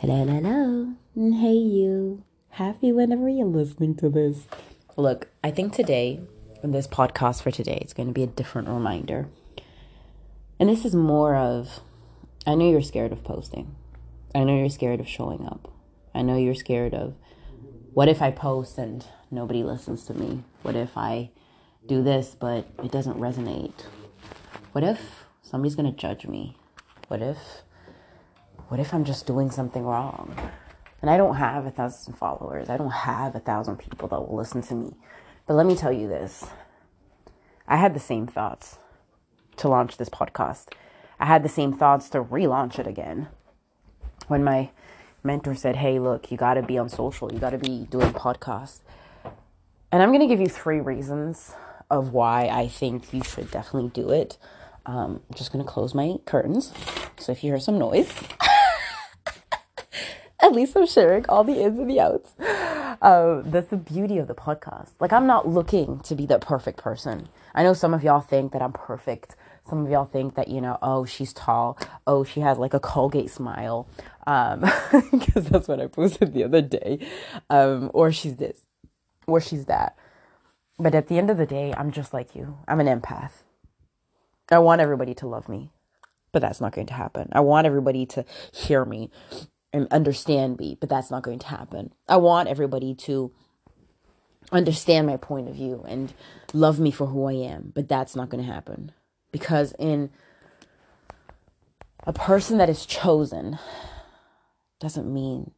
Hello, hello. Mm, hey, you. Happy whenever you're listening to this. Look, I think today, in this podcast for today, it's going to be a different reminder. And this is more of I know you're scared of posting. I know you're scared of showing up. I know you're scared of what if I post and nobody listens to me? What if I do this but it doesn't resonate? What if somebody's going to judge me? What if what if I'm just doing something wrong? And I don't have a thousand followers. I don't have a thousand people that will listen to me. But let me tell you this. I had the same thoughts to launch this podcast. I had the same thoughts to relaunch it again. When my mentor said, Hey, look, you got to be on social, you got to be doing podcasts. And I'm going to give you three reasons of why I think you should definitely do it. Um, I'm just going to close my curtains. So if you hear some noise, at least I'm sharing all the ins and the outs. Um, that's the beauty of the podcast. Like, I'm not looking to be the perfect person. I know some of y'all think that I'm perfect. Some of y'all think that, you know, oh, she's tall. Oh, she has like a Colgate smile. Um, because that's what I posted the other day. Um, or she's this, or she's that. But at the end of the day, I'm just like you. I'm an empath. I want everybody to love me, but that's not going to happen. I want everybody to hear me and understand me, but that's not going to happen. I want everybody to understand my point of view and love me for who I am, but that's not going to happen. Because in a person that is chosen doesn't mean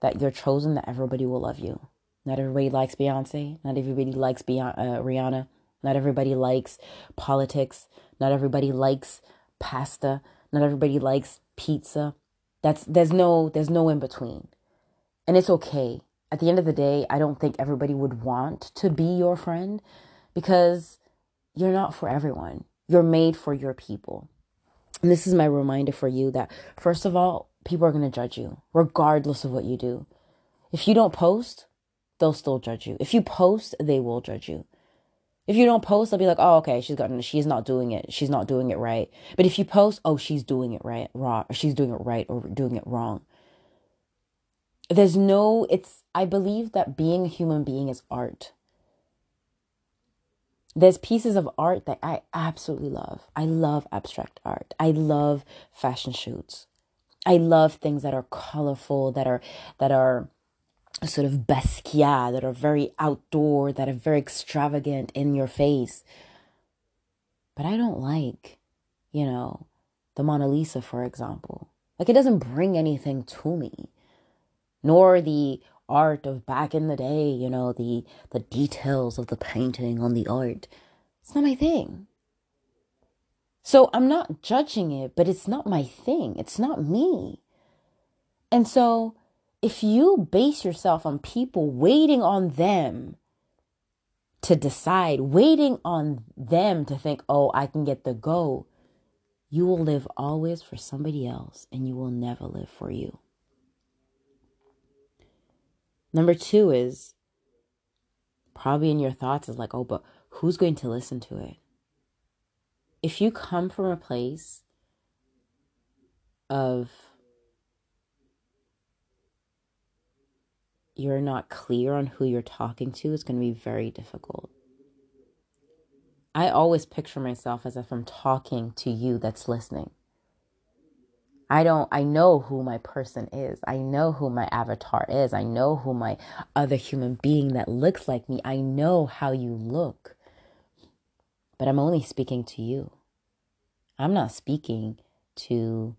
that you're chosen that everybody will love you. Not everybody likes Beyonce, not everybody likes Beyonce, uh, Rihanna, not everybody likes politics, not everybody likes pasta, not everybody likes pizza that's there's no there's no in between. And it's okay. At the end of the day, I don't think everybody would want to be your friend because you're not for everyone. You're made for your people. And this is my reminder for you that first of all, people are going to judge you regardless of what you do. If you don't post, they'll still judge you. If you post, they will judge you. If you don't post, they'll be like, "Oh, okay, she's got she's not doing it. She's not doing it right." But if you post, "Oh, she's doing it right, wrong, or she's doing it right or doing it wrong." There's no it's I believe that being a human being is art. There's pieces of art that I absolutely love. I love abstract art. I love fashion shoots. I love things that are colorful, that are that are sort of Basquiat that are very outdoor, that are very extravagant in your face. But I don't like, you know, the Mona Lisa, for example. Like it doesn't bring anything to me, nor the art of back in the day, you know, the the details of the painting on the art. It's not my thing. So I'm not judging it, but it's not my thing. It's not me. And so if you base yourself on people waiting on them to decide, waiting on them to think, oh, I can get the go, you will live always for somebody else and you will never live for you. Number two is probably in your thoughts is like, oh, but who's going to listen to it? If you come from a place of you're not clear on who you're talking to, it's going to be very difficult. I always picture myself as if I'm talking to you that's listening. I don't, I know who my person is. I know who my avatar is. I know who my other human being that looks like me. I know how you look. But I'm only speaking to you. I'm not speaking to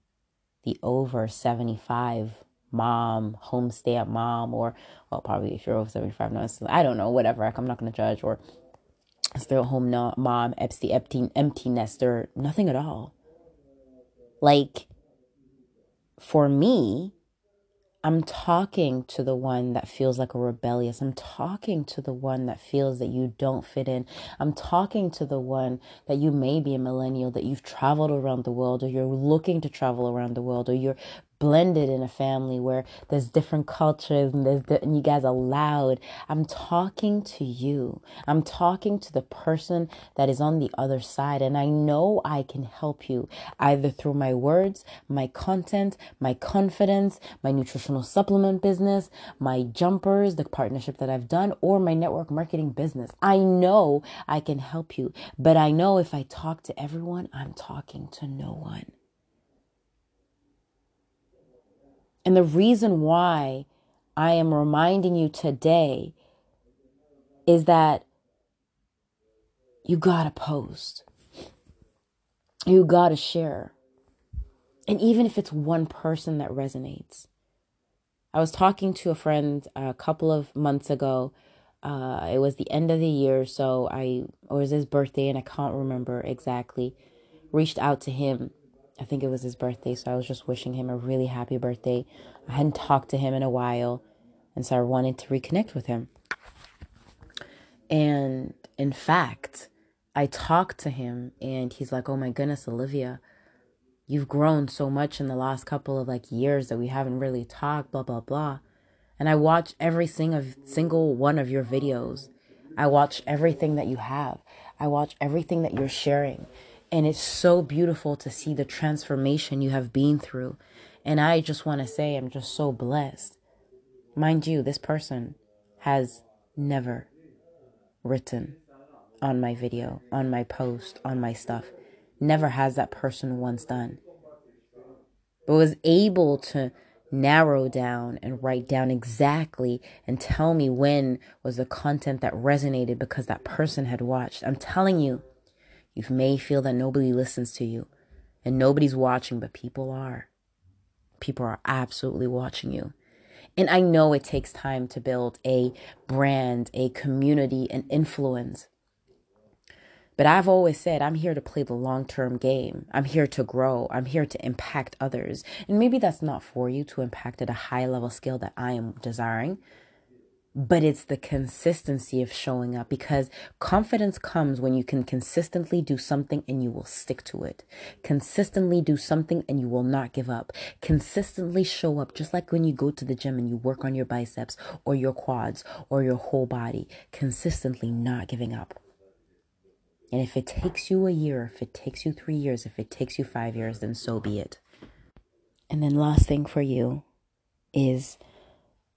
the over 75 mom, homestay at mom, or well, probably if you're over 75 now, I don't know, whatever. I'm not going to judge, or still home mom, empty, empty, empty nester, nothing at all. Like, for me, I'm talking to the one that feels like a rebellious. I'm talking to the one that feels that you don't fit in. I'm talking to the one that you may be a millennial, that you've traveled around the world, or you're looking to travel around the world, or you're blended in a family where there's different cultures and there's di- and you guys are loud. I'm talking to you. I'm talking to the person that is on the other side and I know I can help you either through my words, my content, my confidence, my nutritional supplement business, my jumpers, the partnership that I've done or my network marketing business. I know I can help you, but I know if I talk to everyone, I'm talking to no one. And the reason why I am reminding you today is that you gotta post. You gotta share. And even if it's one person that resonates. I was talking to a friend a couple of months ago. Uh, it was the end of the year, so I, or was his birthday, and I can't remember exactly. Reached out to him I think it was his birthday, so I was just wishing him a really happy birthday. I hadn't talked to him in a while, and so I wanted to reconnect with him. And in fact, I talked to him, and he's like, Oh my goodness, Olivia, you've grown so much in the last couple of like years that we haven't really talked, blah, blah, blah. And I watch every single, single one of your videos. I watch everything that you have. I watch everything that you're sharing. And it's so beautiful to see the transformation you have been through. And I just want to say, I'm just so blessed. Mind you, this person has never written on my video, on my post, on my stuff. Never has that person once done. But was able to narrow down and write down exactly and tell me when was the content that resonated because that person had watched. I'm telling you, you may feel that nobody listens to you and nobody's watching, but people are. People are absolutely watching you. And I know it takes time to build a brand, a community, an influence. But I've always said I'm here to play the long term game. I'm here to grow. I'm here to impact others. And maybe that's not for you to impact at a high level scale that I am desiring but it's the consistency of showing up because confidence comes when you can consistently do something and you will stick to it. Consistently do something and you will not give up. Consistently show up, just like when you go to the gym and you work on your biceps or your quads or your whole body. Consistently not giving up. And if it takes you a year, if it takes you three years, if it takes you five years, then so be it. And then, last thing for you is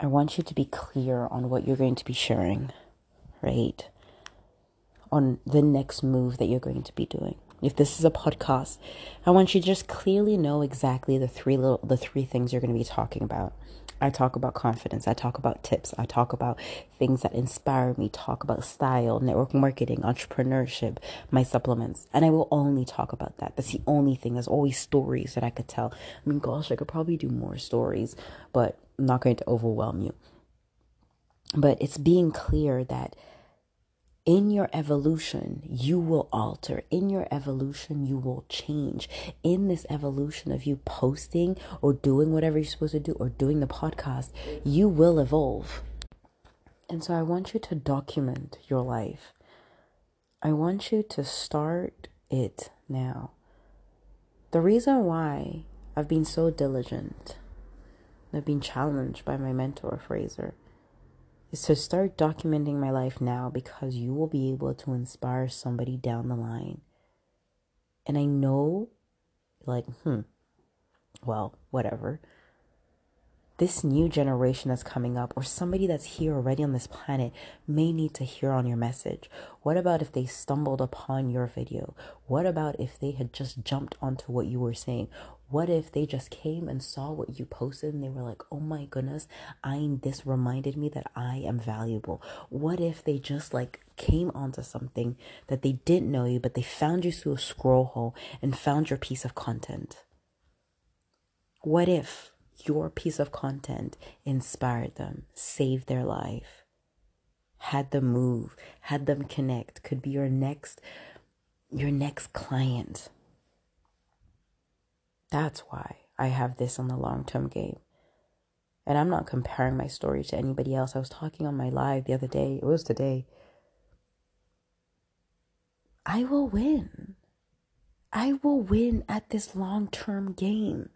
I want you to be clear on what you're going to be sharing, right? On the next move that you're going to be doing. If this is a podcast, I want you to just clearly know exactly the three little the three things you're going to be talking about. I talk about confidence, I talk about tips, I talk about things that inspire me, talk about style, network marketing, entrepreneurship, my supplements. And I will only talk about that. That's the only thing. There's always stories that I could tell. I mean, gosh, I could probably do more stories, but I'm not going to overwhelm you. But it's being clear that in your evolution, you will alter. In your evolution, you will change. In this evolution of you posting or doing whatever you're supposed to do or doing the podcast, you will evolve. And so I want you to document your life. I want you to start it now. The reason why I've been so diligent I've been challenged by my mentor, Fraser, is to start documenting my life now because you will be able to inspire somebody down the line. And I know, like, hmm, well, whatever. This new generation that's coming up, or somebody that's here already on this planet, may need to hear on your message. What about if they stumbled upon your video? What about if they had just jumped onto what you were saying? What if they just came and saw what you posted and they were like, oh my goodness, I this reminded me that I am valuable? What if they just like came onto something that they didn't know you, but they found you through a scroll hole and found your piece of content? What if your piece of content inspired them, saved their life, had them move, had them connect, could be your next your next client? That's why I have this on the long term game. And I'm not comparing my story to anybody else. I was talking on my live the other day, it was today. I will win. I will win at this long term game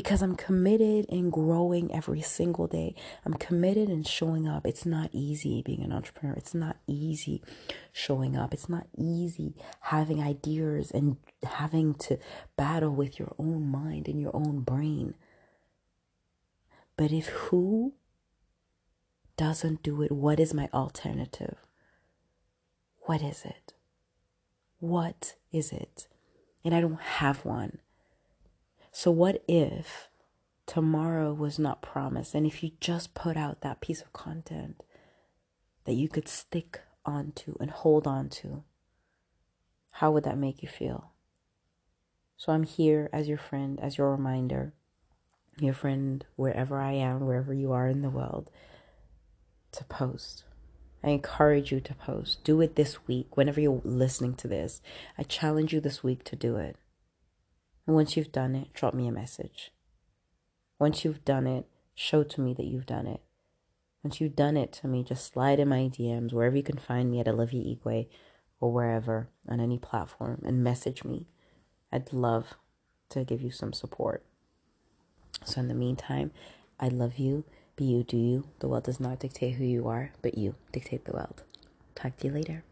because I'm committed in growing every single day. I'm committed in showing up. It's not easy being an entrepreneur. It's not easy showing up. It's not easy having ideas and having to battle with your own mind and your own brain. But if who doesn't do it, what is my alternative? What is it? What is it? And I don't have one. So, what if tomorrow was not promised? And if you just put out that piece of content that you could stick onto and hold on to, how would that make you feel? So, I'm here as your friend, as your reminder, your friend, wherever I am, wherever you are in the world, to post. I encourage you to post. Do it this week, whenever you're listening to this. I challenge you this week to do it. And once you've done it, drop me a message. Once you've done it, show to me that you've done it. Once you've done it to me, just slide in my DMs, wherever you can find me at Olivia Igwe or wherever on any platform, and message me. I'd love to give you some support. So, in the meantime, I love you. Be you, do you. The world does not dictate who you are, but you dictate the world. Talk to you later.